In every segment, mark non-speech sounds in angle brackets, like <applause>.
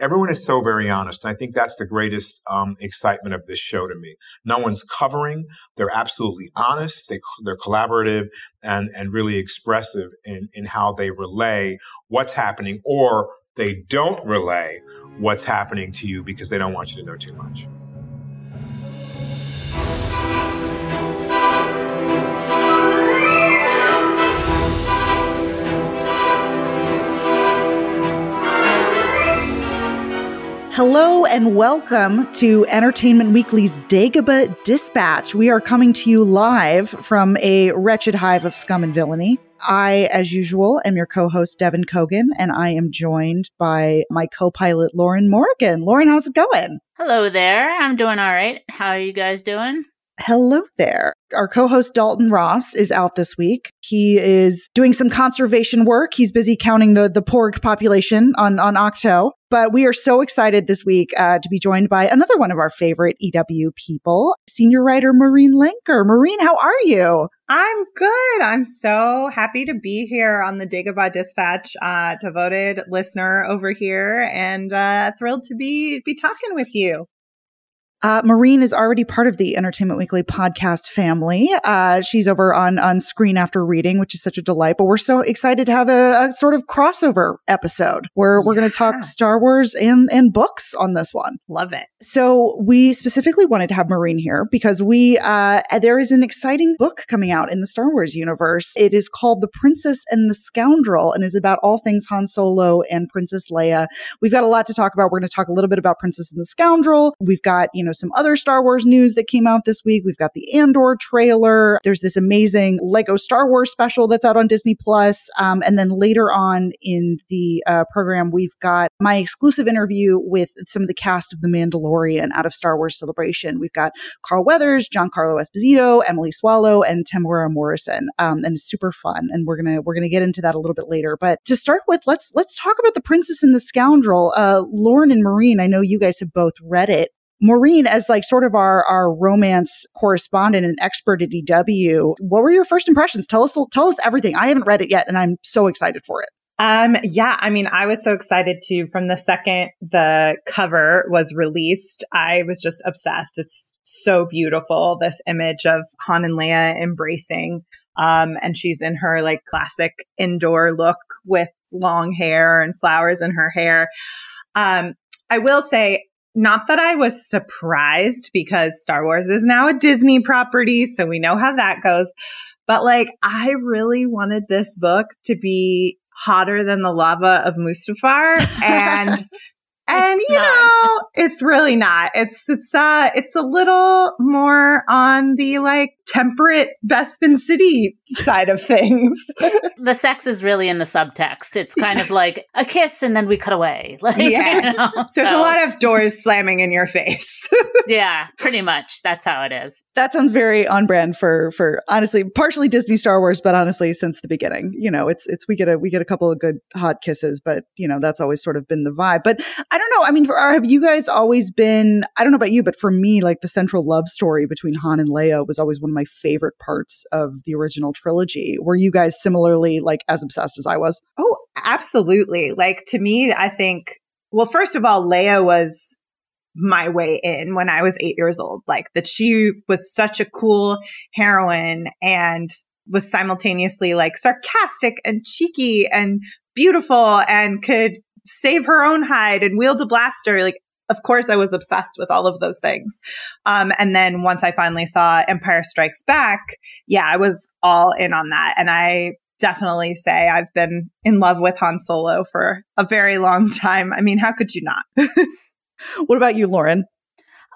everyone is so very honest. And I think that's the greatest um, excitement of this show to me. No one's covering. They're absolutely honest. They, they're collaborative and, and really expressive in, in how they relay what's happening or they don't relay what's happening to you because they don't want you to know too much. Hello and welcome to Entertainment Weekly's Dagobah Dispatch. We are coming to you live from a wretched hive of scum and villainy. I, as usual, am your co-host Devan Coggan, and I am joined by my co-pilot Lauren Morgan. Lauren, how's it going? Hello there. I'm doing all right. How are you guys doing? Hello there. Our co host Dalton Ross is out this week. He is doing some conservation work. He's busy counting the, the porg population on, on Ahch-To. But we are so excited this week uh, to be joined by another one of our favorite EW people, senior writer Maureen Lenker. Maureen, how are you? I'm good. I'm so happy to be here on the Dagobah Dispatch, uh, devoted listener over here, and uh, thrilled to be be talking with you. Uh, Maureen is already part of the Entertainment Weekly podcast family. Uh, she's over on on Screen After Reading, which is such a delight. But we're so excited to have a, a sort of crossover episode where we're going to talk Star Wars and and books on this one. Love it. So we specifically wanted to have Maureen here because we uh, there is an exciting book coming out in the Star Wars universe. It is called The Princess and the Scoundrel and is about all things Han Solo and Princess Leia. We've got a lot to talk about. We're going to talk a little bit about Princess and the Scoundrel. We've got you know know, some other Star Wars news that came out this week. We've got the Andor trailer. There's this amazing Lego Star Wars special that's out on Disney Plus. Um, and then later on in the uh, program, we've got my exclusive interview with some of the cast of The Mandalorian out of Star Wars Celebration. We've got Carl Weathers, Giancarlo Esposito, Emily Swallow, and Temuera Morrison. Um, and it's super fun. And we're gonna we're gonna get into that a little bit later. But to start with, let's let's talk about the Princess and the Scoundrel. Uh, Lauren and Maureen, I know you guys have both read it. Maureen, as like sort of our, our romance correspondent and expert at EW, what were your first impressions? Tell us, tell us everything. I haven't read it yet and I'm so excited for it. Um, yeah, I mean, I was so excited too. From the second the cover was released, I was just obsessed. It's so beautiful. This image of Han and Leia embracing. Um, and she's in her like classic Endor look with long hair and flowers in her hair. Um, I will say not that I was surprised because Star Wars is now a Disney property, so we know how that goes. But like, I really wanted this book to be hotter than the lava of Mustafar. And <laughs> and you know it's really not it's it's uh it's a little more on the like temperate bespin city side of things. <laughs> The sex is really in the subtext. It's kind of like a kiss and then we cut away. <laughs> Like yeah. you know, <laughs> there's so. a lot of doors slamming in your face. Yeah pretty much. That's how it is. That sounds very on brand for for honestly partially disney star wars but honestly since the beginning you know it's it's we get a we get a couple of good hot kisses but you know that's always sort of been the vibe. But i I don't know. I mean, for, have you guys always been, I don't know about you, but for me, like the central love story between Han and Leia was always one of my favorite parts of the original trilogy. Were you guys similarly like as obsessed as I was? Oh, absolutely. Like to me, I think, well, first of all, Leia was my way in when I was eight years old. Like that she was such a cool heroine and was simultaneously like sarcastic and cheeky and beautiful and could save her own hide and wield a blaster. Like, of course, I was obsessed with all of those things. Um, and then once I finally saw Empire Strikes Back, yeah, I was all in on that. And I definitely say I've been in love with Han Solo for a very long <laughs> time. I mean, how could you not? <laughs> what about you, Lauren?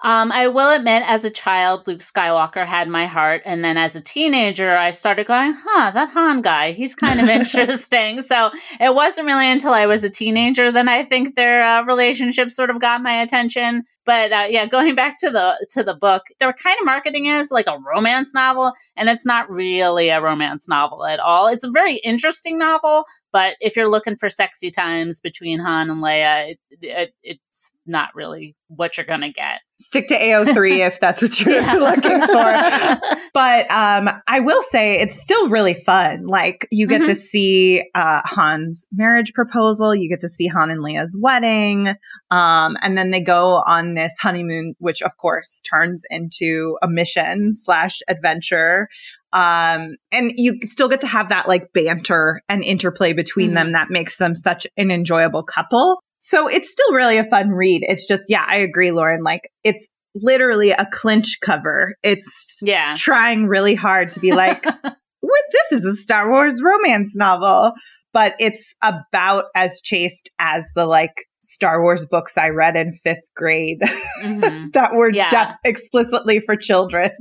Um, I will admit, as a child, Luke Skywalker had my heart, and then as a teenager, I started going, "Huh, that Han guy, he's kind of <laughs> interesting." so it wasn't really until I was a teenager that I think their uh, relationship sort of got my attention. But uh, yeah, going back to the to the book, they were kind of marketing it as like a romance novel, and it's not really a romance novel at all. It's a very interesting novel, but if you're looking for sexy times between Han and Leia, it, it, it's not really what you're gonna get. Stick to AO3 <laughs> if that's what you're looking for. <laughs> But um, I will say it's still really fun. Like you get mm-hmm. to see uh, Han's marriage proposal, you get to see Han and Leia's wedding, um, and then they go on this honeymoon, which of course turns into a mission slash adventure. Um, and you still get to have that like banter and interplay between mm-hmm. them that makes them such an enjoyable couple. So it's still really a fun read. It's just, yeah, I agree, Lauren. Like it's literally a clinch cover. It's yeah trying really hard to be like, <laughs> what this is a Star Wars romance novel. But it's about as chaste as the like Star Wars books I read in fifth grade mm-hmm. <laughs> that were yeah. def- explicitly for children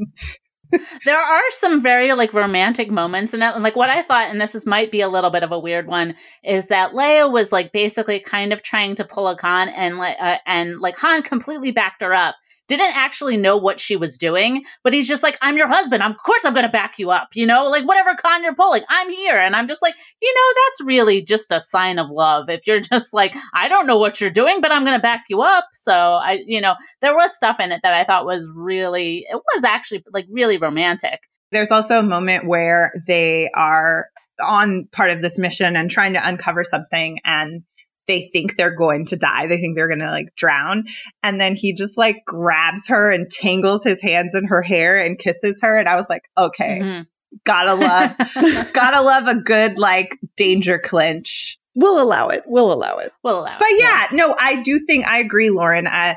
<laughs> there are some very like romantic moments. And like what I thought, and this is might be a little bit of a weird one, is that Leia was like basically kind of trying to pull a con, and like uh, and like Han completely backed her up didn't actually know what she was doing, but he's just like, I'm your husband. of course I'm going to back you up. You know, like whatever con you're pulling, I'm here. And I'm just like, you know, that's really just a sign of love. If you're <laughs> just like, I don't know what you're doing, but I'm going to back you up. So I, you know, there was stuff in it that I thought was really, it was actually like really romantic. There's also a moment where they are on part of this mission and trying to uncover something and they think they're going to die. They think they're going to like drown. And then he just like grabs her and tangles his hands in her hair and kisses her. And I was like, okay, mm-hmm. gotta love, <laughs> gotta love a good like danger clinch. We'll allow it. We'll allow it. We'll allow but it. But yeah, yeah, no, I do think I agree, Lauren. Uh,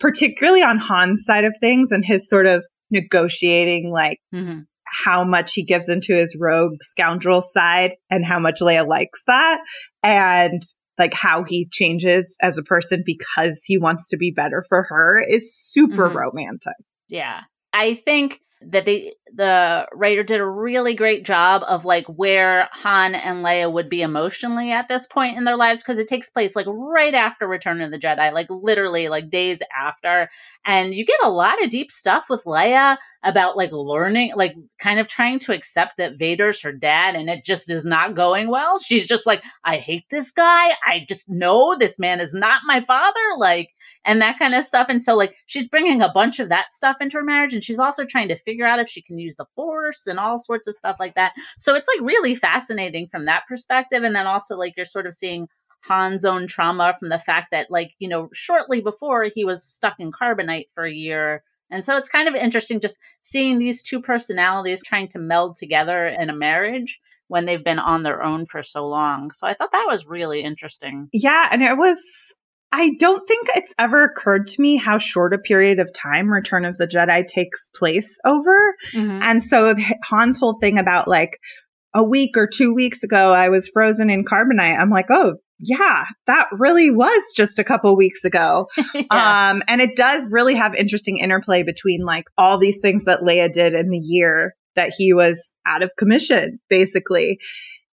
particularly on Han's side of things and his sort of negotiating like mm-hmm how much he gives into his rogue scoundrel side and how much Leia likes that. And like how he changes as a person because he wants to be better for her is super mm-hmm. romantic. Yeah. I think that they the writer did a really great job of like where Han and Leia would be emotionally at this point in their lives because it takes place like right after Return of the Jedi, like literally like days after. And you get a lot of deep stuff with Leia about like learning, like kind of trying to accept that Vader's her dad and it just is not going well. She's just like, I hate this guy. I just know this man is not my father. Like, and that kind of stuff. And so like she's bringing a bunch of that stuff into her marriage and she's also trying to figure out if she can use the force and all sorts of stuff like that. So it's like really fascinating from that perspective. And then also like you're sort of seeing Han's own trauma from the fact that like, you know, shortly before he was stuck in carbonite for a year. And so it's kind of interesting just seeing these two personalities trying to meld together in a marriage when they've been on their own for so long. So I thought that was really interesting. Yeah, and it was I don't think it's ever occurred to me how short a period of time Return of the Jedi takes place over. Mm-hmm. And so Han's whole thing about like a week or two weeks ago, I was frozen in carbonite. I'm like, oh, yeah, that really was just a couple weeks ago. <laughs> yeah. Um, and it does really have interesting interplay between like all these things that Leia did in the year that he was out of commission, basically.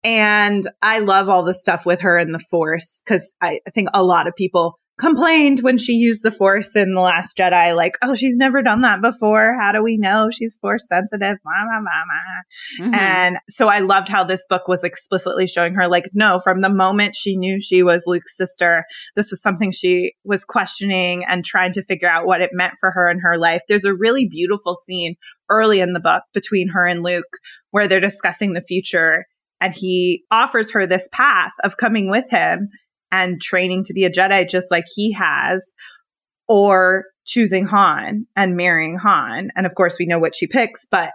And I love all the stuff with her and the Force because I, think a lot of people complained when she used the Force in The Last Jedi, like, oh, she's never done that before. How do we know she's Force sensitive? Blah, blah, blah, mm-hmm. And so I loved how this book was explicitly showing her, like, no, from the moment she knew she was Luke's sister, this was something she was questioning and trying to figure out what it meant for her in her life. There's a really beautiful scene early in the book between her and Luke where they're discussing the future and he offers her this path of coming with him and training to be a Jedi just like he has, or choosing Han and marrying Han. And of course, we know what she picks, but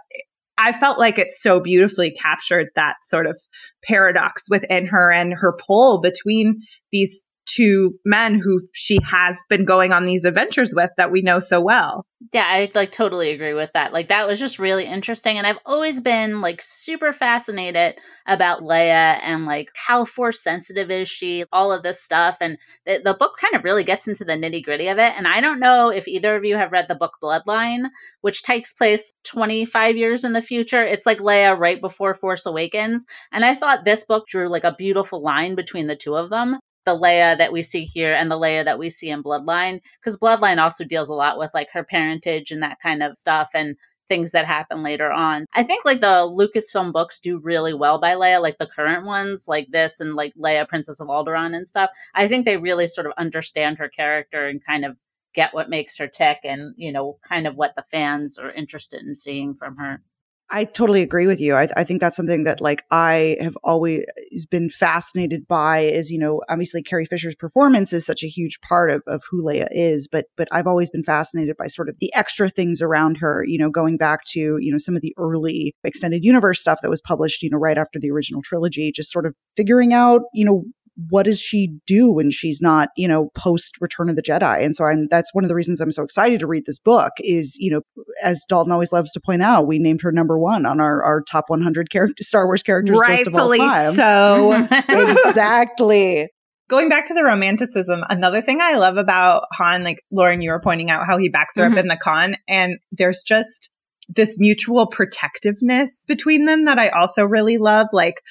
I felt like it so beautifully captured that sort of paradox within her and her pull between these two men who she has been going on these adventures with that we know so well. Yeah, I like totally agree with that. Like that was just really interesting and I've always been like super fascinated about Leia and like how force sensitive is she, all of this stuff and the, the book kind of really gets into the nitty-gritty of it and I don't know if either of you have read the book Bloodline, which takes place 25 years in the future. It's like Leia right before Force Awakens and I thought this book drew like a beautiful line between the two of them the Leia that we see here and the Leia that we see in Bloodline, because Bloodline also deals a lot with like her parentage and that kind of stuff and things that happen later on. I think like the Lucasfilm books do really well by Leia, like the current ones, like this and like Leia, Princess of Alderaan and stuff. I think they really sort of understand her character and kind of get what makes her tick and, you know, kind of what the fans are interested in seeing from her. I totally agree with you. I, I, think that's something that like I have always been fascinated by is, you know, obviously Carrie Fisher's performance is such a huge part of, of who Leia is, but, but I've always been fascinated by sort of the extra things around her, you know, going back to, you know, some of the early extended universe stuff that was published, you know, right after the original trilogy, just sort of figuring out, you know, what does she do when she's not, you know, post Return of the Jedi? And so I'm that's one of the reasons I'm so excited to read this book is, you know, as Dalton always loves to point out, we named her number one on our, our top 100 character Star Wars characters Rightfully list of all time. So <laughs> exactly. Going back to the romanticism, another thing I love about Han, like Lauren, you were pointing out how he backs her mm-hmm. up in the con, and there's just this mutual protectiveness between them that I also really love. Like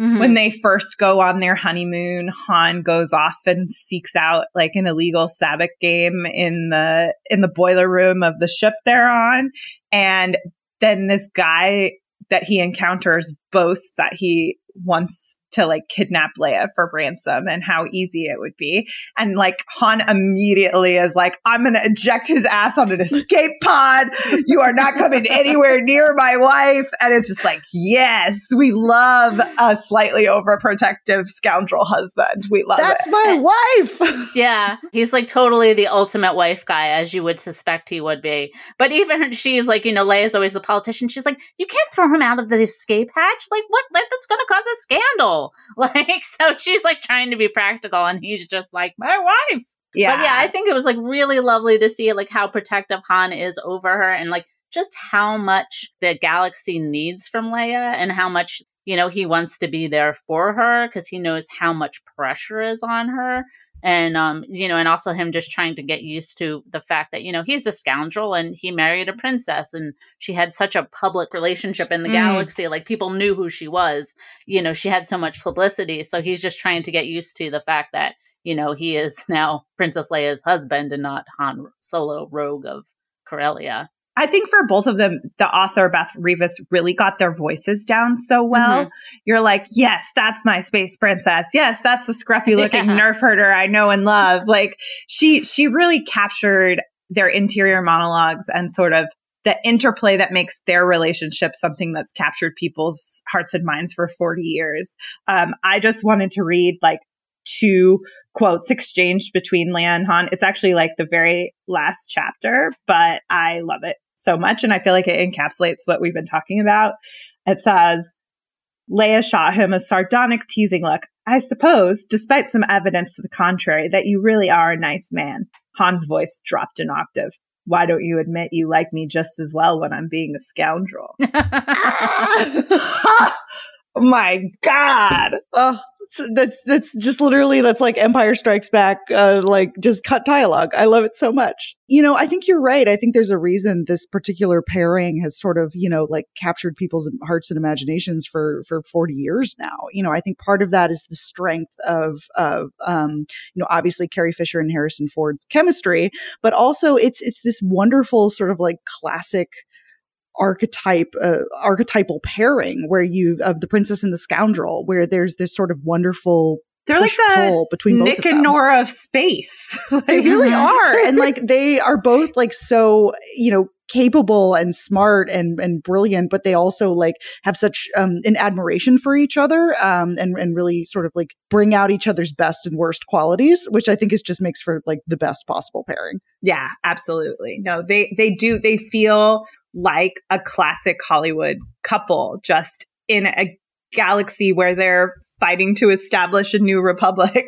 Mm-hmm. When they first go on their honeymoon, Han goes off and seeks out like an illegal sabacc game in the in the boiler room of the ship they're on, and then this guy that he encounters boasts that he wants to like kidnap Leia for ransom and how easy it would be. And like Han immediately is like, I'm going to eject his ass on an <laughs> escape pod. You are not coming anywhere near my wife. And it's just like, yes, we love a slightly overprotective scoundrel husband. We love That's it. my wife. <laughs> yeah. He's like totally the ultimate wife guy, as you would suspect he would be. But even <laughs> she's like, you know, Leia's always the politician. She's like, you can't throw him out of the escape hatch. Like, what? Like, that's going to cause a scandal. <laughs> Like, so she's like trying to be practical, and he's just like, my wife. Yeah. But yeah, I think it was like really lovely to see like how protective Han is over her and like just how much the galaxy needs from Leia and how much, you know, he wants to be there for her because he knows how much pressure is on her and um you know and also him just trying to get used to the fact that you know he's a scoundrel and he married a princess and she had such a public relationship in the mm. galaxy like people knew who she was. You know she had so much publicity so he's just trying to get used to the fact that you know he is <laughs> now princess leia's husband and not han solo rogue of corellia I think for both of them, the author Beth Revis really got their voices down so well. Mm-hmm. You're like, yes, that's my space princess. Yes, that's the scruffy looking yeah. nerf herder I know and love. Like she, she really captured their interior monologues and sort of the interplay that makes their relationship something that's captured people's hearts and minds for 40 years. Um, I just wanted to read like two quotes exchanged between Leia and Han. It's actually like the very last chapter, but I love it so much. And I feel like it encapsulates what we've been talking about. It says, Leia shot him a sardonic, teasing look. I suppose, despite some evidence to the contrary, that you really are a nice man. Han's voice dropped an octave. Why don't you admit you like me just as well when I'm being a scoundrel? oh <laughs> <laughs> my God. Oh, that's that's just literally that's like Empire Strikes Back, uh, like just cut dialogue. I love it so much. You know, I think you're right. I think there's a reason this particular pairing has sort of you know like captured people's hearts and imaginations for for 40 years now. You know, I think part of that is the strength of of um, you know obviously Carrie Fisher and Harrison Ford's chemistry, but also it's it's this wonderful sort of like classic archetype uh, archetypal pairing where you of the princess and the scoundrel where there's this sort of wonderful they're like the between Nick and Nora of space. <laughs> they really are, and like they are both like so you know capable and smart and and brilliant, but they also like have such um, an admiration for each other um, and and really sort of like bring out each other's best and worst qualities, which I think is just makes for like the best possible pairing. Yeah, absolutely. No, they they do they feel like a classic Hollywood couple just in a galaxy where they're fighting to establish a new republic.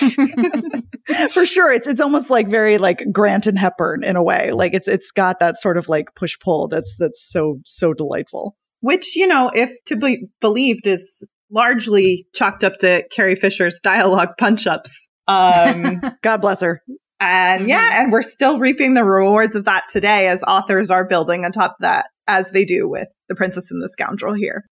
<laughs> For sure. It's it's almost like very like Grant and Hepburn in a way. Like it's it's got that sort of like push pull that's that's so so delightful. Which, you know, if to be believed is largely chalked up to Carrie Fisher's dialogue punch ups. Um, <laughs> God bless her. And mm-hmm. yeah, and we're still reaping the rewards of that today as authors are building on atop that, as they do with The Princess and the Scoundrel here.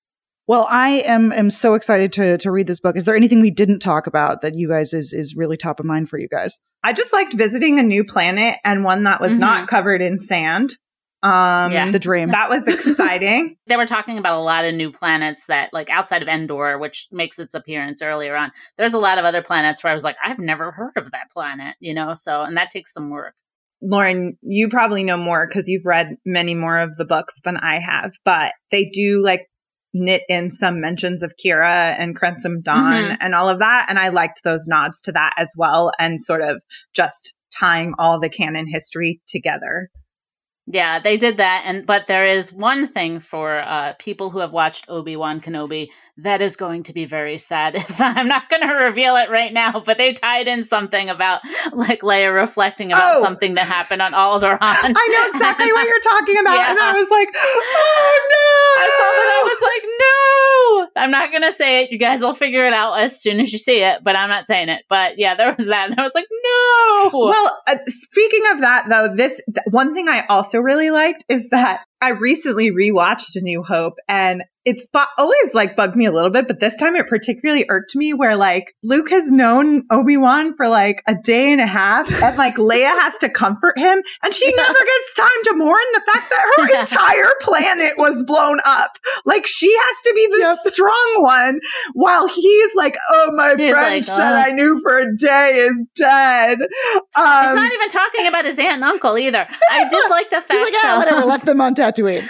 Well, I am am so excited to to read this book. Is there anything we didn't talk about that you guys is is really top of mind for you guys? I just liked visiting a new planet and one that was mm-hmm. not covered in sand. Um, yeah. the dream that was exciting. <laughs> they were talking about a lot of new planets that, like outside of Endor, which makes its appearance earlier on. There's a lot of other planets where I was like, I've never heard of that planet, you know. So, and that takes some work. Lauren, you probably know more because you've read many more of the books than I have, but they do like knit in some mentions of Qi'ra and Crimson Dawn mm-hmm. and all of that. And I liked those nods to that as well and sort of just tying all the canon history together. Yeah, they did that, and but there is one thing for uh, people who have watched Obi Wan Kenobi that is going to be very sad. <laughs> If I'm not going to reveal it right now, but they tied in something about like Leia reflecting about oh. something that happened on Alderaan. I know exactly what you're talking about, yeah. and I <laughs> was like, oh no! I saw that. I was like, no! I'm not going to say it. You guys will figure it out as soon as you see it, but I'm not saying it. But yeah, there was that, and I was like, no. Well, uh, speaking of that, though, this th- one thing I also really liked is that I recently rewatched A New Hope and it's bu- always like bugged me a little bit, but this time it particularly irked me where like Luke has known Obi-Wan for like a day and a half and like Leia has to comfort him and she never gets time to mourn the fact that her <laughs> entire planet was blown up. Like she has to be the yep. strong one while he's like, oh, my he's friend like, oh. that I knew for a day is dead. Um, he's not even talking about his aunt and uncle either. I did <laughs> like the fact like, yeah, whatever, left them on <laughs> Tatooine.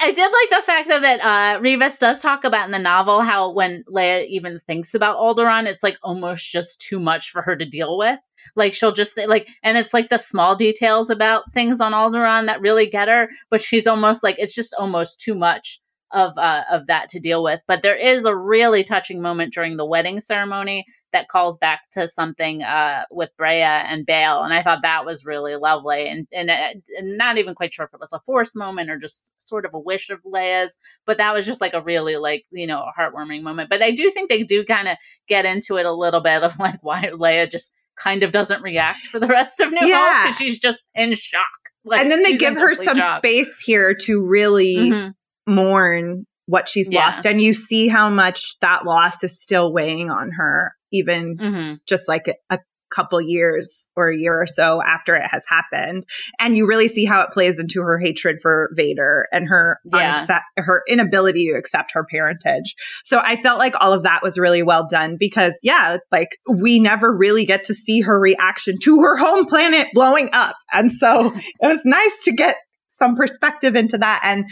I did like the fact that, that uh, Revis does talk about in the novel how when Leia even thinks about Alderaan, it's like almost just too much for her to deal with. Like she'll just like, and it's like the small details about things on Alderaan that really get her, but she's almost like it's just almost too much of uh, of that to deal with. But there is a really touching moment during the wedding ceremony that calls back to something uh, with Breha and Bail, and I thought that was really lovely. And and, uh, and not even quite sure if it was a forced moment or just sort of a wish of Leia's, but that was just like a really like you know heartwarming moment. But I do think they do kind of get into it a little bit of like why Leia just kind of doesn't react for the rest of New yeah. Hope because she's just in shock. Like, and then they give her some job. space here to really. Mm-hmm mourn what she's yeah. lost and you see how much that loss is still weighing on her even mm-hmm. just like a, a, couple years or a year or so after it has happened and you really see how it plays into her hatred for Vader and her yeah. unaccept- her inability to accept her parentage so i felt like all of that was really well done because yeah like we never really get to see her reaction to her home planet blowing up and so <laughs> it was nice to get some perspective into that and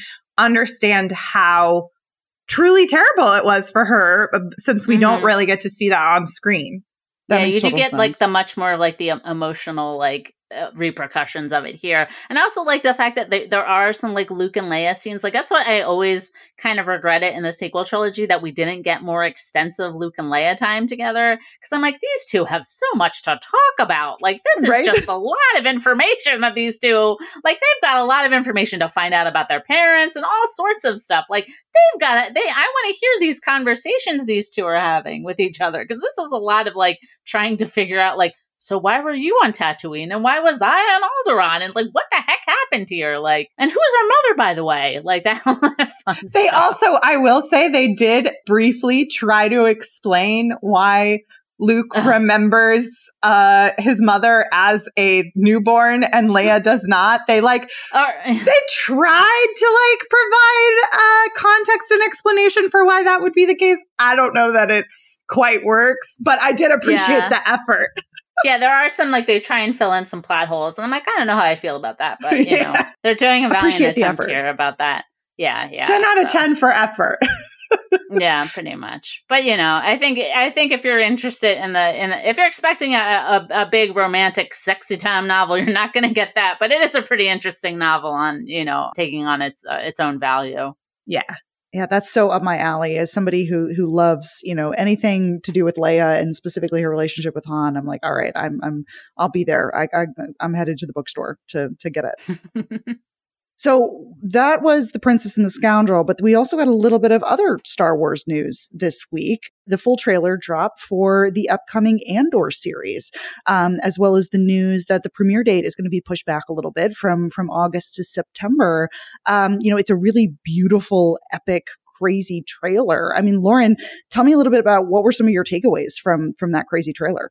understand how truly terrible it was for her uh, since we mm-hmm. don't really get to see that on screen. That yeah, you do get sense. like the much more like the emotional like repercussions of it here. And I also like the fact that they, there are some like Luke and Leia scenes. Like that's what I always kind of regret it in the sequel trilogy that we didn't get more extensive Luke and Leia time together. Because I'm like, these two have so much to talk about. Like this is right? just a lot of information that these two like they've got a lot of information to find out about their parents and all sorts of stuff. Like they've got it. They I want to hear these conversations these two are having with each other because this is a lot of like trying to figure out like so why were you on Tatooine and why was I on Alderaan? And like, what the heck happened here? Like, and who's our mother, by the way? <laughs> Like that. they stuff. also, I will say, they did briefly try to explain why Luke remembers uh his mother as a newborn and Leia does not. They like they tried to like provide uh context and explanation for why that would be the case. I don't know that it's quite works, but I did appreciate yeah. the effort. Yeah, there are some like they try and fill in some plot holes, and I'm like, I don't know how I feel about that, but you <laughs> yeah. know, they're doing a valiant attempt here about that. Yeah, yeah. Ten out so. of ten for effort. <laughs> yeah, pretty much. But you know, I think I think if you're interested in the in the, if you're expecting a, a, a big romantic sexy time novel, <laughs> you're not going to get that. But it is a pretty interesting novel on you know taking on its uh, its own value. Yeah, yeah, that's so up my alley. As somebody who who loves, you know, anything to do with Leia and specifically her relationship with Han, I'm like, all right, I'm I'm I'll be there. I, I I'm headed to the bookstore to to get it. <laughs> So that was The Princess and the Scoundrel, but we also got a little bit of other Star Wars news this week. The full trailer drop for the upcoming Andor series, um, as well as the news that the premiere date is going to be pushed back a little bit from from August to September. Um, you know, it's a really beautiful, epic crazy trailer. I mean, Lauren, tell me a little bit about what were some of your takeaways from from that crazy trailer.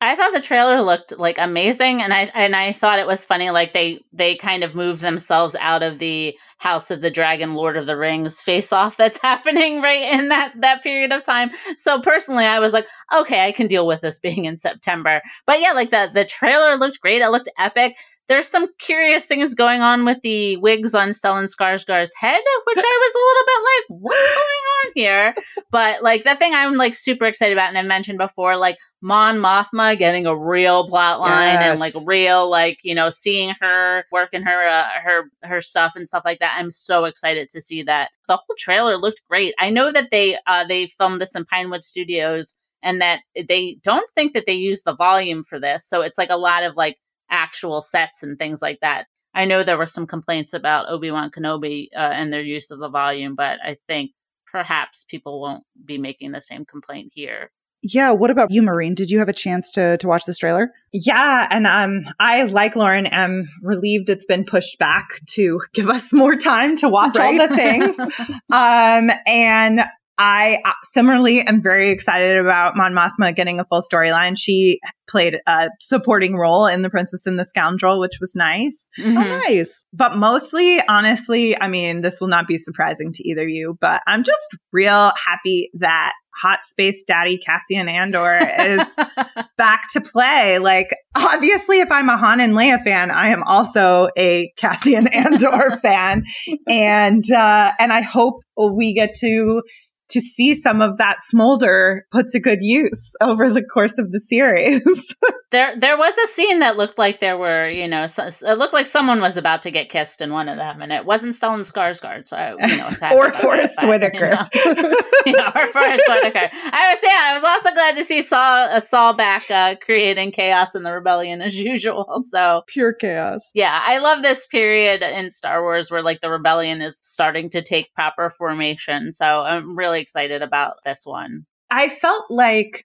I thought the trailer looked like amazing and I and I thought it was funny like they they kind of moved themselves out of the House of the Dragon Lord of the Rings face off that's <laughs> happening right in that that period of time. So personally I was like, okay, I can deal with this being in September. But yeah, like the the trailer looked great. It looked epic there's some curious things going on with the wigs on Stellan Skarsgård's head, which I was a little bit like, what's going on here? But like the thing I'm like super excited about, and I've mentioned before, like Mon Mothma getting a real plot line yes. and like real like you know seeing her working her uh, her her stuff and stuff like that. I'm so excited to see that. The whole trailer looked great. I know that they uh they filmed this in Pinewood Studios and that they don't think that they use the volume for this, so it's like a lot of like actual sets and things like that. I know there were some complaints about Obi Wan Kenobi uh, and their use of the volume, but I think perhaps people won't be making the same complaint here. Yeah, what about you, Maureen? Did you have a chance to to watch this trailer? Yeah, and um, I like Lauren am relieved it's been pushed back to <laughs> give us more time to watch right? all the things. <laughs> um, and I uh, similarly am very excited about Mon Mothma getting a full storyline. She played a supporting role in The Princess and the Scoundrel, which was nice. Mm-hmm. Oh, nice. But mostly, honestly, I mean, this will not be surprising to either you, but I'm just real happy that hot space daddy Cassian Andor is <laughs> back to play. Like, obviously, if I'm a Han and Leia fan, I am also a Cassian Andor <laughs> fan, and uh, and I hope we get to to see some of that smolder put to good use <laughs> over the course of the series. <laughs> there, there was a scene that looked like there were, you know, so, it looked like someone was about to get kissed in one of them, and it wasn't Stellan Skarsgård, so I, you know, <laughs> or Forest it, Whitaker, you know, you know, or Forest Whitaker. I was, yeah, I was also glad to see Saw, uh, Saw back uh, creating chaos in the rebellion as usual. So pure chaos. Yeah, I love this period in Star Wars where like the rebellion is starting to take proper formation. So I'm really really excited about this one. I felt like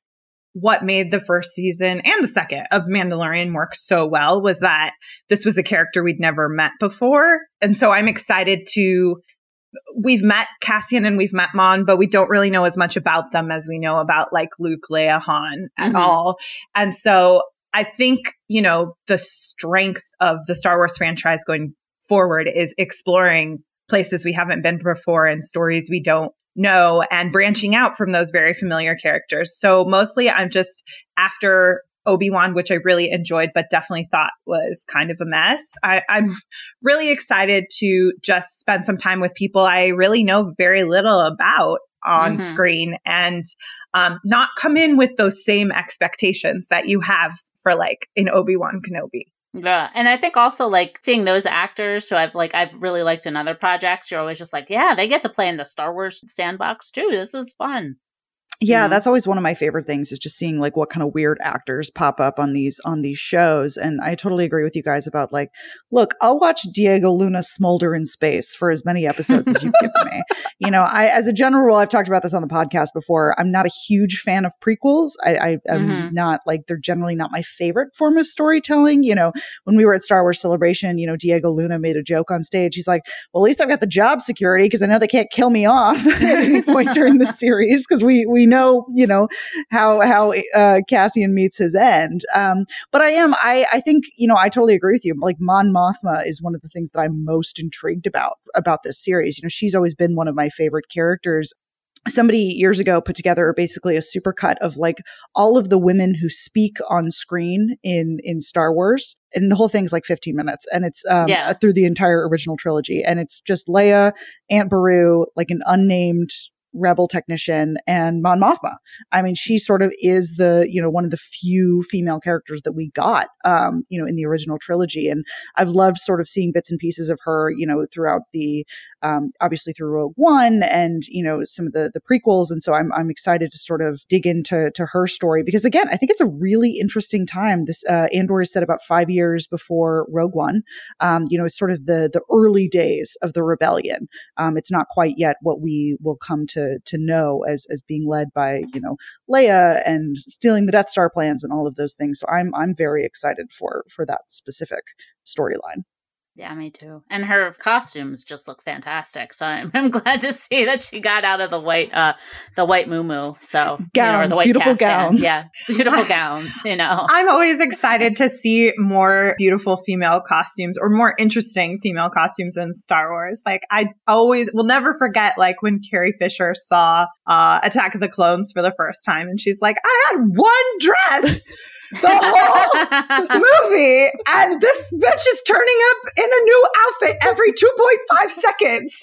what made the first season and the second of Mandalorian work so well was that this was a character we'd never met before. And so I'm excited to we've met Cassian and we've met Mon, but we don't really know as much about them as we know about like Luke, Leia, Han at mm-hmm. all. And so I think, you know, the strength of the Star Wars franchise going forward is exploring places we haven't been before and stories we don't know and branching out from those very familiar characters. So mostly I'm just after Obi-Wan, which I really enjoyed, but definitely thought was kind of a mess. I, am really excited to just spend some time with people I really know very little about on mm-hmm. screen and um, not come in with those same expectations that you have for like in Obi-Wan Kenobi. Yeah, and I think also like seeing those actors who I've like I've really liked in other projects, you're always just like, yeah, they get to play in the Star Wars sandbox too. This is fun. Yeah, mm-hmm. that's always one of my favorite things is just seeing like what kind of weird actors pop up on these on these shows. And I totally agree with you guys about like, look, I'll watch Diego Luna smolder in space for as many episodes as you've given me. <laughs> You know, I as a general rule, I've talked about this on the podcast before. I'm not a huge fan of prequels. I, I am mm-hmm. not like they're generally not my favorite form of storytelling. You know, when we were at Star Wars Celebration, you know, Diego Luna made a joke on stage. He's like, "Well, at least I've got the job security because I know they can't kill me off <laughs> at any point during the <laughs> series because we we know, you know, how how uh, Cassian meets his end. Um, but I am, I I think, you know, I totally agree with you. Like Mon Mothma is one of the things that I'm most intrigued about about this series. You know, she's always been one of my favorite characters somebody years ago put together basically a supercut of like all of the women who speak on screen in in Star Wars and the whole thing's like 15 minutes and it's um, yeah. through the entire original trilogy and it's just Leia, Aunt Beru, like an unnamed rebel technician and Mon Mothma. I mean, she sort of is the, you know, one of the few female characters that we got, um, you know, in the original trilogy. And I've loved sort of seeing bits and pieces of her, you know, throughout the, um, obviously through Rogue One and, you know, some of the, the prequels. And so I'm, I'm excited to sort of dig into to her story because again, I think it's a really interesting time. This, uh, Andor is set about five years before Rogue One. Um, you know, it's sort of the, the early days of the rebellion. Um, it's not quite yet what we will come to to to know as as being led by you know Leia and stealing the Death Star plans and all of those things. So I'm I'm very excited for for that specific storyline. Yeah, me too. And her costumes just look fantastic. So I'm, <laughs> I'm glad to see that she got out of the white, uh, the white moo So gowns, you know, beautiful caftan. gowns. Yeah, <laughs> beautiful <laughs> gowns. You know, I'm always excited to see more beautiful female costumes or more interesting female costumes in Star Wars. Like I always will never forget, like when Carrie Fisher saw uh, Attack of the Clones for the first time, and she's like, "I had one dress." The whole movie, and this bitch is turning up in a new outfit every 2.5 seconds.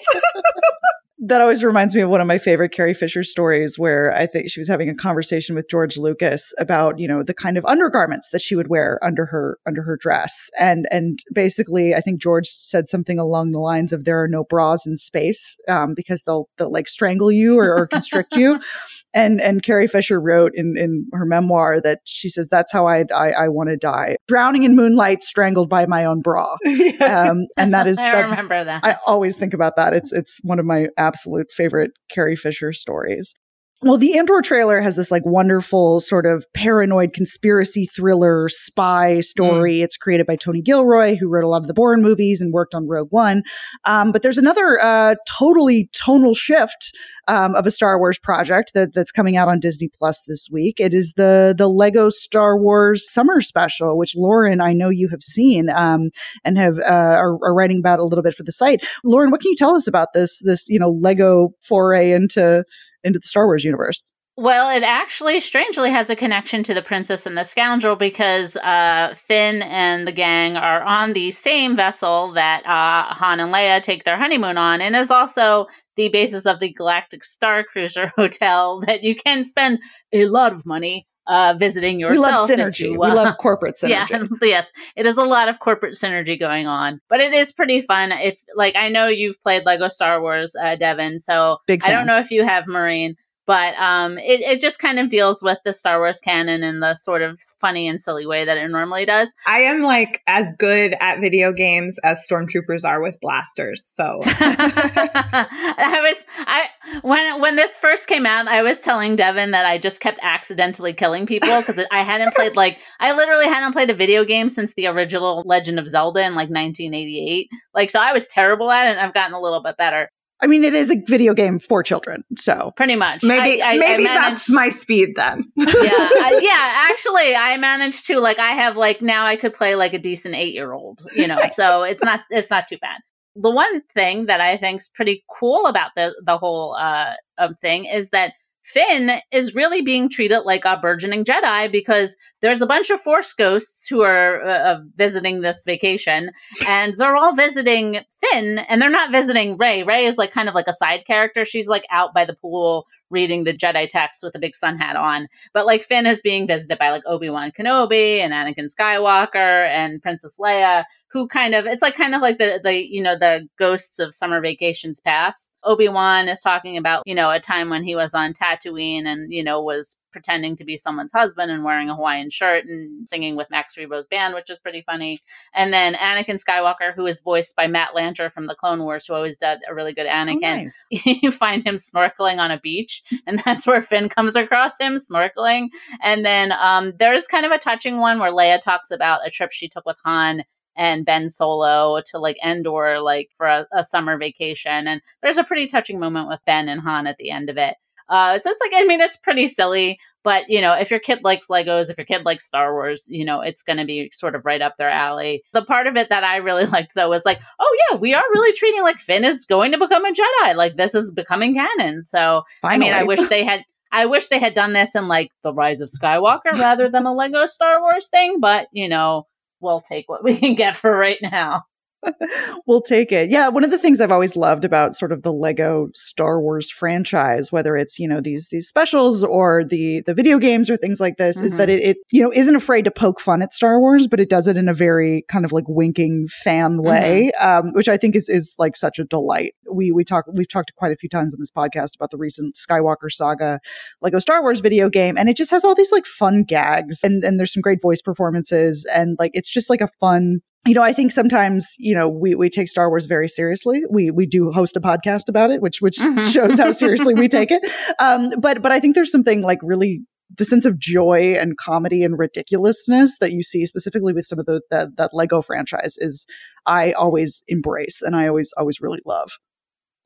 that always reminds me of one of my favorite Carrie Fisher stories where I think she was having a conversation with George Lucas about, you know, the kind of undergarments that she would wear under her under her dress. And and basically I think George said something along the lines of there are no bras in space um, because they'll they'll like strangle you or, or constrict you. <laughs> And and Carrie Fisher wrote in, in her memoir that she says that's how I I, I want to die, drowning in moonlight, strangled by my own bra. <laughs> Um, and that is <laughs> I remember that. I always think about that. It's it's one of my absolute favorite Carrie Fisher stories. Well, the Andor trailer has this like wonderful sort of paranoid conspiracy thriller spy story. Mm. It's created by Tony Gilroy, who wrote a lot of the Bourne movies and worked on Rogue One. Um, but there's another uh, totally tonal shift um, of a Star Wars project that, that's coming out on Disney Plus this week. It is the the Lego Star Wars Summer Special, which Lauren, I know you have seen um, and have uh, are, are writing about a little bit for the site. Lauren, what can you tell us about this this you know Lego foray into into the Star Wars universe. Well, it actually strangely has a connection to the Princess and the Scoundrel because uh, Finn and the gang are on the same vessel that uh, Han and Leia take their honeymoon on, and is also the basis of the Galactic Star Cruiser <laughs> Hotel that you can spend a lot of money uh, visiting yourself. We love synergy. You, uh, we love <laughs> corporate synergy. Yeah, <laughs> yes, it is a lot of corporate synergy going on, but it is pretty fun. If like I know you've played Lego Star Wars, uh, Devan, so I don't know if you have Maureen, but um, it, it just kind of deals with the Star Wars canon in the sort of funny and silly way that it normally does. I am like as good at video games as stormtroopers are with blasters. So <laughs> I was I when when this first came out, I was telling Devan that I just kept accidentally killing people because I hadn't played like I literally hadn't played a video game since the original Legend of Zelda in like 1988. Like so, I was terrible at it. and I've gotten a little bit better. I mean, it is a video game for children, so pretty much. Maybe I, I, maybe I managed, that's my speed then. yeah, <laughs> I, yeah. Actually, I managed to like. I have like now I could play like a decent eight year old. You know, nice. so it's not it's not too bad. The one thing that I think is pretty cool about the the whole uh, thing is that Finn is really being treated like a burgeoning Jedi because there's a bunch of Force ghosts who are uh, uh, visiting this vacation, and they're all visiting Finn, and they're not visiting Rey. Rey is like kind of like a side character. She's like out by the pool reading the Jedi text with a big sun hat on. But like Finn is being visited by like Obi Wan Kenobi and Anakin Skywalker and Princess Leia, who kind of it's like kind of like the the you know the ghosts of summer vacations past. Obi Wan is talking about you know a time when he was on Tatooine and you know was pretending to be someone's husband and wearing a Hawaiian shirt and singing with Max Rebo's band, which is pretty funny. And then Anakin Skywalker, who is voiced by Matt Lanter from the Clone Wars, who always did a really good oh, Anakin. Oh, nice. <laughs> you find him snorkeling on a beach, and that's where Finn comes across him snorkeling. And then um, there's kind of a touching one where Leia talks about a trip she took with Han and Ben Solo to like Endor, like for a, a, summer vacation. And there's a pretty touching moment with Ben and Han at the end of it. Uh, so it's like, I mean, it's pretty silly, but you know, if your kid likes Legos, if your kid likes Star Wars, you know, it's going to be sort of right up their alley. The part of it that I really <laughs> liked though was like, oh yeah, we are really treating like Finn is going to become a Jedi. Like this is becoming canon. So, Finally. I mean, I wish they had. I wish they had done this in like the Rise of Skywalker rather than a Lego Star Wars thing, but you know, we'll take what we can get for right now. <laughs> we'll take it. Yeah, one of the things I've always loved about sort of the Lego Star Wars franchise, whether it's you know these these specials or the the video games or things like this, mm-hmm. is that mm-hmm. it, it you know isn't afraid to poke fun at Star Wars, but it does it in a very kind of like winking fan way, mm-hmm. um, which I think is is like such a delight. We we talk we've talked quite a few times on this podcast about the recent Skywalker Saga Lego Star Wars video game, and it just has all these like fun gags and and there's some great voice performances and like it's just like a fun you know, I think sometimes, you know, we, we take Star Wars very seriously. We we do host a podcast about it, which which mm-hmm. shows how <laughs> seriously we take it. Um, but but I think there's something like really the sense of joy and comedy and ridiculousness that you see specifically with some of the that, that Lego franchise is I always embrace and I always always really love.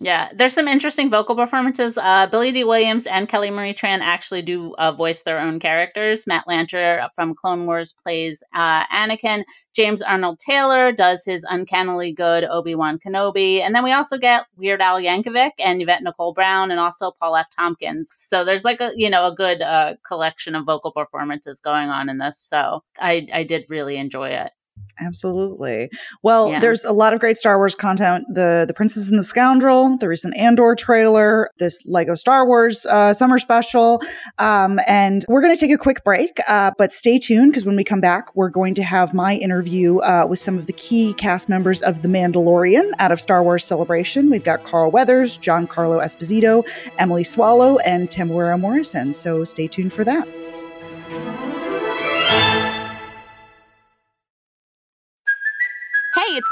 Yeah, there's some interesting vocal performances. Uh, Billy Dee Williams and Kelly Marie Tran actually do uh, voice their own characters. Matt Lanter from Clone Wars plays uh, Anakin. James Arnold Taylor does his uncannily good Obi Wan Kenobi, and then we also get Weird Al Yankovic and Yvette Nicole Brown, and also Paul F. Tompkins. So there's like a you know a good uh, collection of vocal performances going on in this. So I I did really enjoy it. Absolutely. Well, Yeah. there's a lot of great Star Wars content. The The Princess and the Scoundrel, the recent Andor trailer, this Lego Star Wars uh, summer special, um, and we're going to take a quick break. Uh, but stay tuned because when we come back, we're going to have my interview uh, with some of the key cast members of The Mandalorian out of Star Wars Celebration. We've got Carl Weathers, Giancarlo Esposito, Emily Swallow, and Temuera Morrison. So stay tuned for that.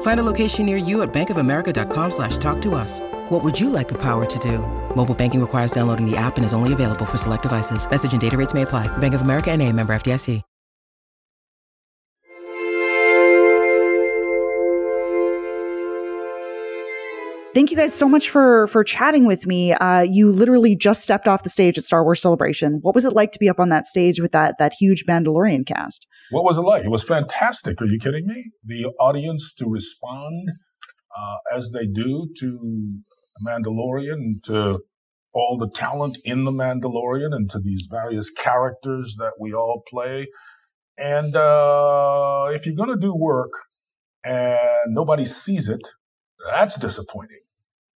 Find a location near you at bankofamerica.com slash talk to us. What would you like the power to do? Mobile banking requires downloading the app and is only available for select devices. Message and data rates may apply. Bank of America and a member FDIC. Thank you guys so much for for chatting with me. Uh, you literally just stepped off the stage at Star Wars Celebration. What was it like to be up on that stage with that that huge Mandalorian cast? What was it like? It was fantastic. Are you kidding me? The audience to respond uh, as they do to Mandalorian, to all the talent in the Mandalorian, and to these various characters that we all play. And uh, if you're going to do work and nobody sees it, that's disappointing.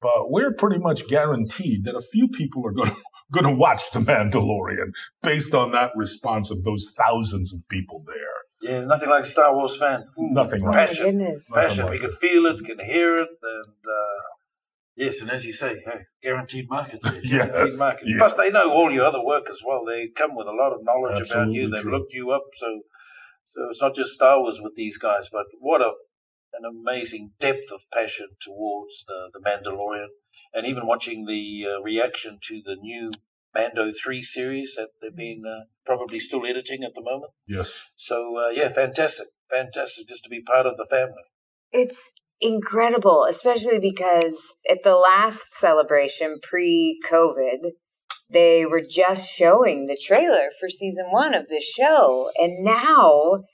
But we're pretty much guaranteed that a few people are going <laughs> to going to watch The Mandalorian based on that response of those thousands of people there. Yeah, nothing like a Star Wars fan. Ooh, Nothing like passion, goodness. passion. Nothing We like can feel it, can hear it, and uh, yes, and as you say, hey, guaranteed market. there, <laughs> Yes, guaranteed market. yes. Plus, they know all your other work as well. They come with a lot of knowledge about you. They've true. looked you up, so so it's not just Star Wars with these guys, but what a an amazing depth of passion towards the, the Mandalorian, and even watching the uh, reaction to the new Mando three series that they've been uh, probably still editing at the moment. Yes. So uh, yeah, fantastic, fantastic, just to be part of the family. It's incredible, especially because at the last celebration pre COVID, they were just showing the trailer for season one of this show. And now,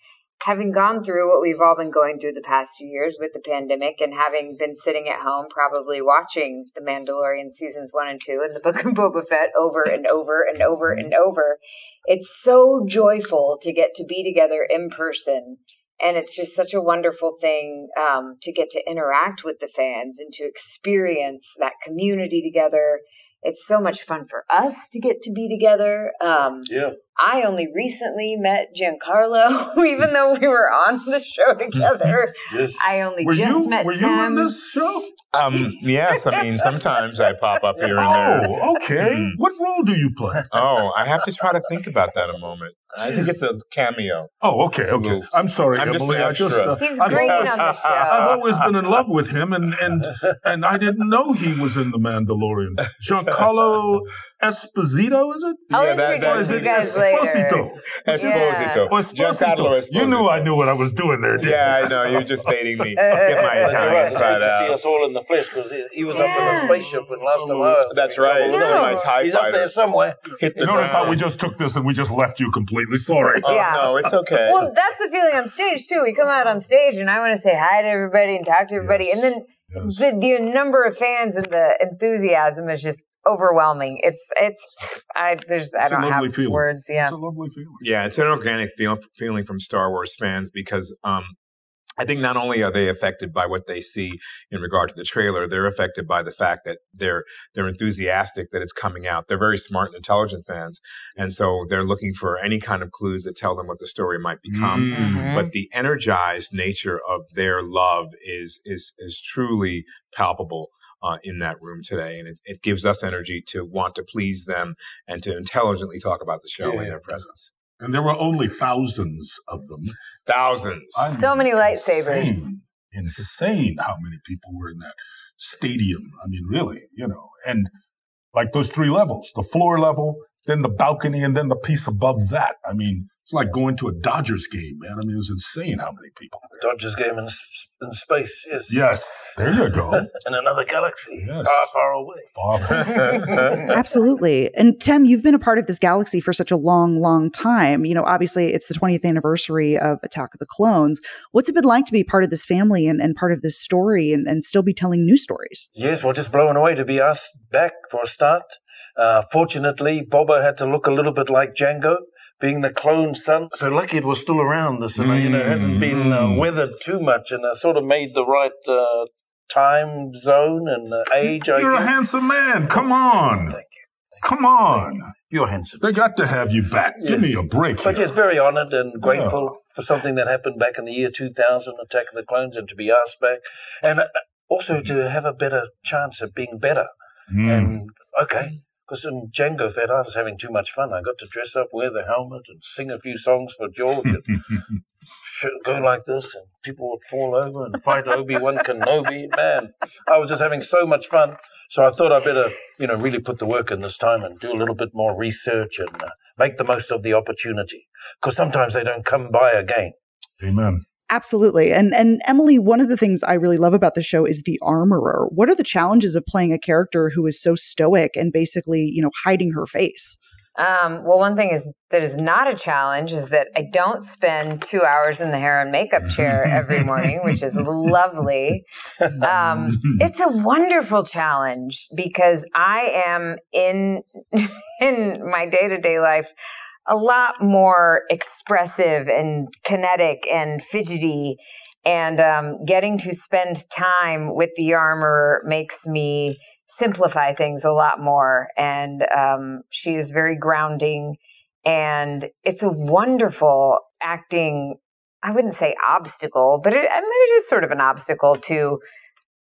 having gone through what we've all been going through the past few years with the pandemic and having been sitting at home, probably watching The Mandalorian seasons one and two and the Book of Boba Fett over and over and over and over, it's so joyful to get to be together in person. And it's just such a wonderful thing um, to get to interact with the fans and to experience that community together it's so much fun for us to get to be together um, Yeah, i only recently met giancarlo <laughs> even though we were on the show together <laughs> yes. i only Were just you met were you Tam. in this show? Um, yes, I mean sometimes I pop up <laughs> here and there. Oh, okay. Mm. What role do you play? Oh, I have to try to think about that a moment. I think it's a cameo. Oh, okay, okay. little- I'm sorry, I'm just Emily. an I just uh, he's I've, great always, on the show I've always been in love with him, and and and I didn't know he was in the Mandalorian. <laughs> Giancarlo Esposito, is it? I'll Yeah, that- introduce that- you guys later Esposito. Esposito. Oh, Giancarlo Esposito. You knew I knew what I was doing there, didn't Yeah, you? I know. You're just baiting me. <laughs> Get my But you're right, Italian it's side to see us all in the flesh because he, he was up in Yeah. the spaceship when last time I. That's right. trouble. No. My TIE He's up there somewhere. hit the Notice how we just took this and we just left you completely. Sorry. Oh, Yeah. No, it's okay. well that's the feeling on stage too we come out on stage and i want to say hi to everybody and talk to everybody Yes. and then Yes. the, the number of fans and the enthusiasm is just overwhelming. It's it's I there's I It's a don't lovely have feeling. words. Yeah. It's a lovely feeling. Yeah, it's an organic feel, feeling from Star Wars fans because um, I think not only are they affected by what they see in regard to the trailer, they're affected by the fact that they're they're enthusiastic that it's coming out. They're very smart and intelligent fans, and so they're looking for any kind of clues that tell them what the story might become. Mhm. But the energized nature of their love is is is truly palpable. Uh, in that room today, and it, it gives us energy to want to please them and to intelligently talk about the show in their presence. And there were only thousands of them. Thousands. I So many lightsabers. Insane, insane how many people were in that stadium. I mean, really, you know, and like those three levels the floor level, then the balcony, and then the piece above that. I mean, it's like going to a Dodgers game, man. I mean, it's insane how many people. were Dodgers game in, in space, yes. Yes, there you go. <laughs> In another galaxy, Yes. far, far away. Far <laughs> Absolutely. And Tim, you've been a part of this galaxy for such a long, long time. You know, obviously it's the 20th anniversary of Attack of the Clones. What's it been like to be part of this family and, and part of this story and, and still be telling new stories? Yes, we're just blown away to be asked back for a start. Uh, fortunately, Boba had to look a little bit like Jango, being the clone son. So lucky it was still around. This, and, uh, you know, it hasn't been uh, Mm. weathered too much, and uh, sort of made the right uh, time zone and uh, age. I You're a handsome man. Come on. Thank you. Come on. You're handsome. They got to have you back. Give me a break. But here. yes, very honoured and grateful for something that happened back in the year 2000, Attack of the Clones, and to be asked back. And uh, also to have a better chance of being better. Mm. And okay, because in Jango Fett, I was having too much fun. I got to dress up, wear the helmet, and sing a few songs for George, and sh- <laughs> go like this, and people would fall over and fight Obi Wan Kenobi. Man, I was just having so much fun. So I thought I better, you know, really put the work in this time and do a little bit more research and uh, make the most of the opportunity. Because sometimes they don't come by again. Amen. Absolutely. And and Emily, one of the things I really love about the show is the armorer. What are the challenges of playing a character who is so stoic and basically, you know, hiding her face? Um, well, one thing is that is not a challenge is that I don't spend two hours in the hair and makeup chair every morning, which is lovely. Um, <laughs> it's a wonderful challenge because I am in <laughs> in my day to day life a lot more expressive and kinetic and fidgety. And um, getting to spend time with the armor makes me simplify things a lot more. And um, she is very grounding. And it's a wonderful acting, I wouldn't say obstacle, but it, I mean, it is sort of an obstacle to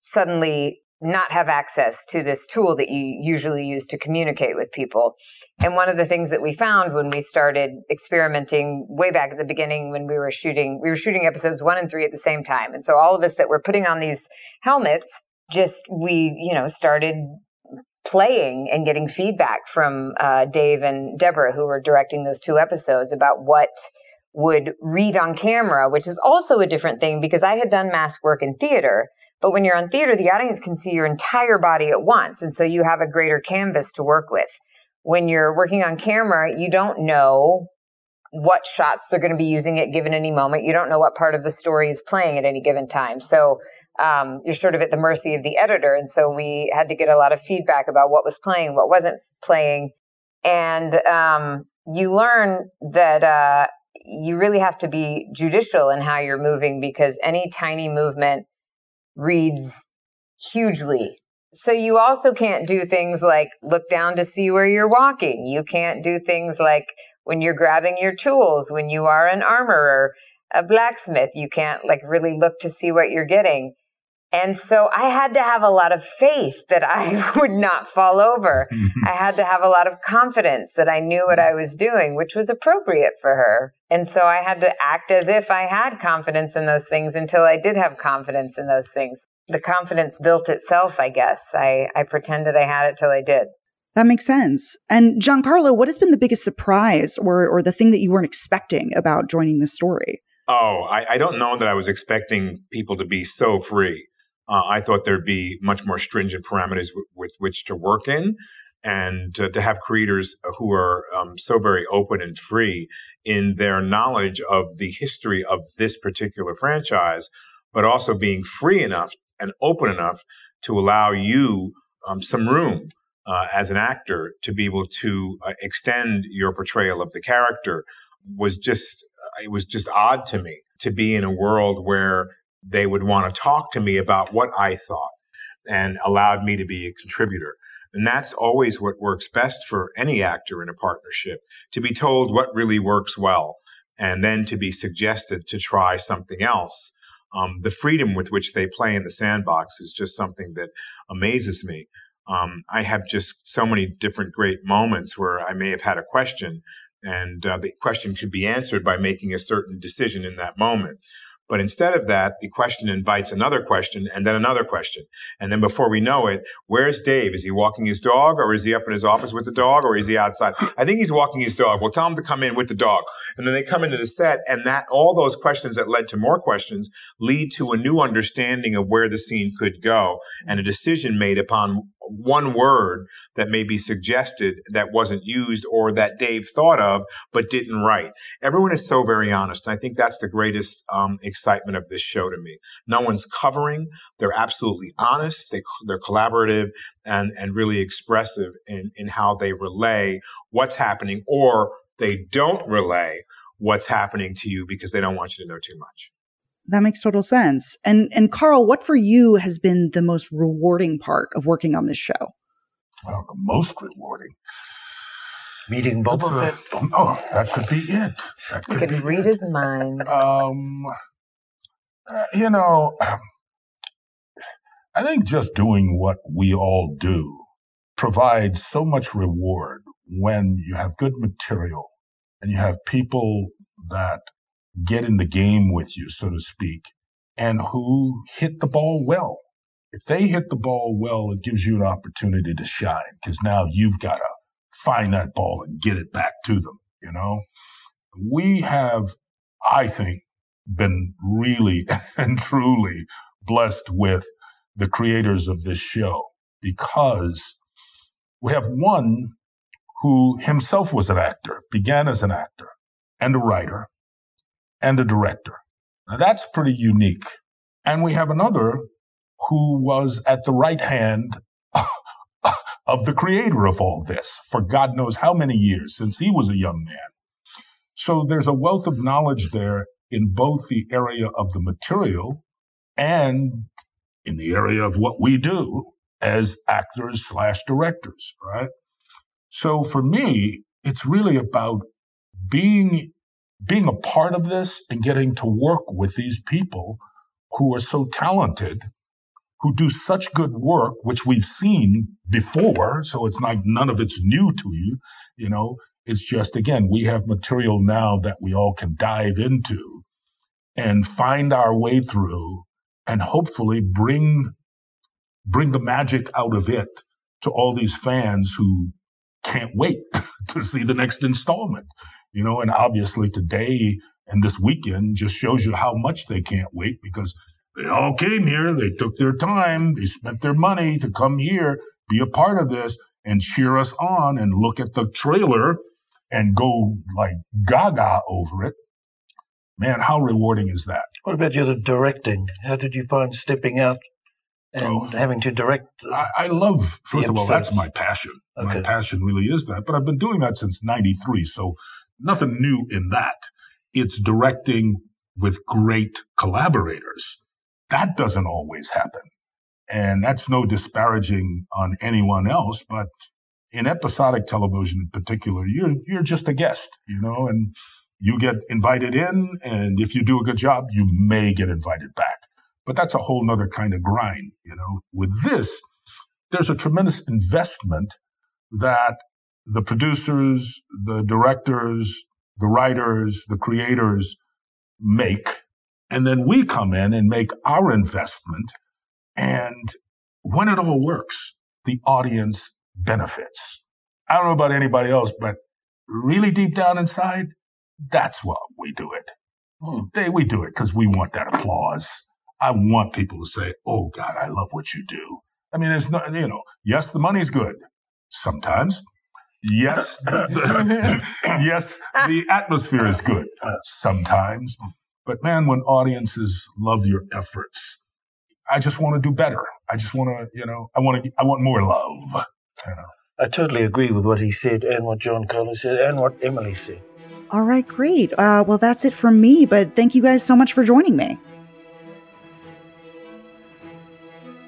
suddenly not have access to this tool that you usually use to communicate with people. And one of the things that we found when we started experimenting way back at the beginning when we were shooting, we were shooting episodes one and three at the same time. And so all of us that were putting on these helmets, just we, you know, started playing and getting feedback from uh, Dave and Deborah, who were directing those two episodes, about what would read on camera, which is also a different thing because I had done mask work in theater. But when you're on theater, the audience can see your entire body at once. And so you have a greater canvas to work with. When you're working on camera, you don't know what shots they're going to be using at given any moment. You don't know what part of the story is playing at any given time. So um, you're sort of at the mercy of the editor. And so we had to get a lot of feedback about what was playing, what wasn't playing. And um, you learn that uh, you really have to be judicial in how you're moving because any tiny movement reads hugely. So you also can't do things like look down to see where you're walking. You can't do things like when you're grabbing your tools, when you are an armorer, a blacksmith, you can't like really look to see what you're getting. And so I had to have a lot of faith that I <laughs> would not fall over. <laughs> I had to have a lot of confidence that I knew what I mm-hmm. was doing, which was appropriate for her. And so I had to act as if I had confidence in those things until I did have confidence in those things. The confidence built itself, I guess. I, I pretended I had it till I did. That makes sense. And Giancarlo, what has been the biggest surprise or or the thing that you weren't expecting about joining the story? Oh, I, I don't know that I was expecting people to be so free. Uh, I thought there'd be much more stringent parameters w- with which to work in, and uh, to have creators who are um, so very open and free in their knowledge of the history of this particular franchise, but also being free enough and open enough to allow you um, some room uh, as an actor to be able to uh, extend your portrayal of the character was just it was just odd to me to be in a world where they would want to talk to me about what I thought and allowed me to be a contributor. And that's always what works best for any actor in a partnership to be told what really works well and then to be suggested to try something else. Um, the freedom with which they play in the sandbox is just something that amazes me. Um, I have just so many different great moments where I may have had a question and uh, the question could be answered by making a certain decision in that moment. But instead of that, the question invites another question and then another question. And then before we know it, where's Dave? Is he walking his dog or is he up in his office with the dog or is he outside? I think he's walking his dog. Well, tell him to come in with the dog. And then they come into the set and that all those questions that led to more questions lead to a new understanding of where the scene could go and a decision made upon one word that may be suggested that wasn't used or that Dave thought of but didn't write. Everyone is so very honest. And I think that's the greatest um, excitement of this show to me. No one's covering. They're absolutely honest. They, they're collaborative and, and really expressive in, in how they relay what's happening or they don't relay what's happening to you because they don't want you to know too much. That makes total sense. And and Carl, what for you has been the most rewarding part of working on this show? Well, the most rewarding. Meeting Boba Fett. Oh, that could be it. That You could can be read it. his mind. Um, uh, you know, I think just doing what we all do provides so much reward when you have good material and you have people that get in the game with you, so to speak, and who hit the ball well. If they hit the ball well, it gives you an opportunity to shine because now you've got to find that ball and get it back to them, you know? We have, I think, been really <laughs> and truly blessed with the creators of this show because we have one who himself was an actor, began as an actor and a writer and a director. Now that's pretty unique. And we have another who was at the right hand <laughs> of the creator of all this for God knows how many years since he was a young man. So there's a wealth of knowledge there in both the area of the material and in the area of what we do as actors slash directors, right? So for me, it's really about being being a part of this and getting to work with these people who are so talented, who do such good work, which we've seen before. So it's like none of it's new to you. You know, it's just, again, we have material now that we all can dive into and find our way through and hopefully bring, bring the magic out of it to all these fans who can't wait <laughs> to see the next installment you know, and obviously today and this weekend just shows you how much they can't wait because they all came here, they took their time, they spent their money to come here, be a part of this, and cheer us on and look at the trailer and go like gaga over it. Man, how rewarding is that? What about your directing? How did you find stepping out and Oh. having to direct? I, I love, first of all, that's my passion. My passion really is that. But I've been doing that since 93. So nothing new in that. It's directing with great collaborators. That doesn't always happen. And that's no disparaging on anyone else, but in episodic television in particular, you're, you're just a guest, you know, and you get invited in. And if you do a good job, you may get invited back. But that's a whole nother kind of grind, you know. With this, there's a tremendous investment that the producers, the directors, the writers, the creators make. And then we come in and make our investment. And when it all works, the audience benefits. I don't know about anybody else, but really deep down inside, that's why we do it. Hmm. They, we do it because we want that applause. I want people to say, Oh God, I love what you do. I mean, there's no, you know, yes, the money's good sometimes. Yes, <coughs> yes, the atmosphere is good sometimes. But man, when audiences love your efforts, I just want to do better. I just want to, you know, I want to, I want more love. I totally agree with what he said and what John Carlos said and what Emily said. All right, great. Uh, well, that's it from me, but thank you guys so much for joining me.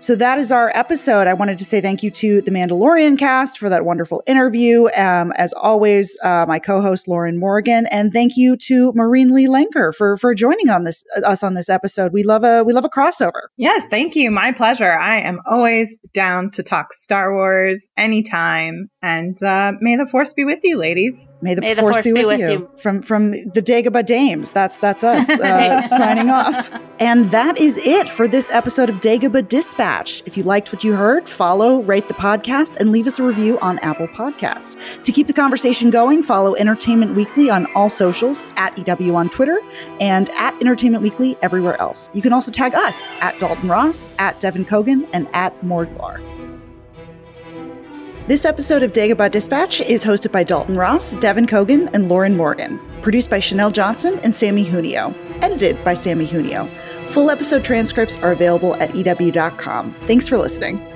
So that is our episode. I wanted to say thank you to the Mandalorian cast for that wonderful interview. Um, as always, uh, my co-host Lauren Morgan, and thank you to Maureen Lee Lenker for for joining on this us on this episode. We love a we love a crossover. Yes, thank you. My pleasure. I am always down to talk Star Wars anytime, and uh, may the force be with you, ladies. May the, may force, the force, be, with, you. you. From from the Dagobah Dames. That's that's <laughs> us uh, signing off. And that is it for this episode of Dagobah Dispatch. If you liked what you heard, follow, rate the podcast, and leave us a review on Apple Podcasts. To keep the conversation going, follow Entertainment Weekly on all socials at EW on Twitter and at Entertainment Weekly everywhere else. You can also tag us at Dalton Ross, at Devan Coggan, and at Mordlar. This episode of Dagobah Dispatch is hosted by Dalton Ross, Devan Coggan, and Lauren Morgan. Produced by Chanel Johnson and Sammy Junio. Edited by Sammy Junio. Full episode transcripts are available at EW.com. Thanks for listening.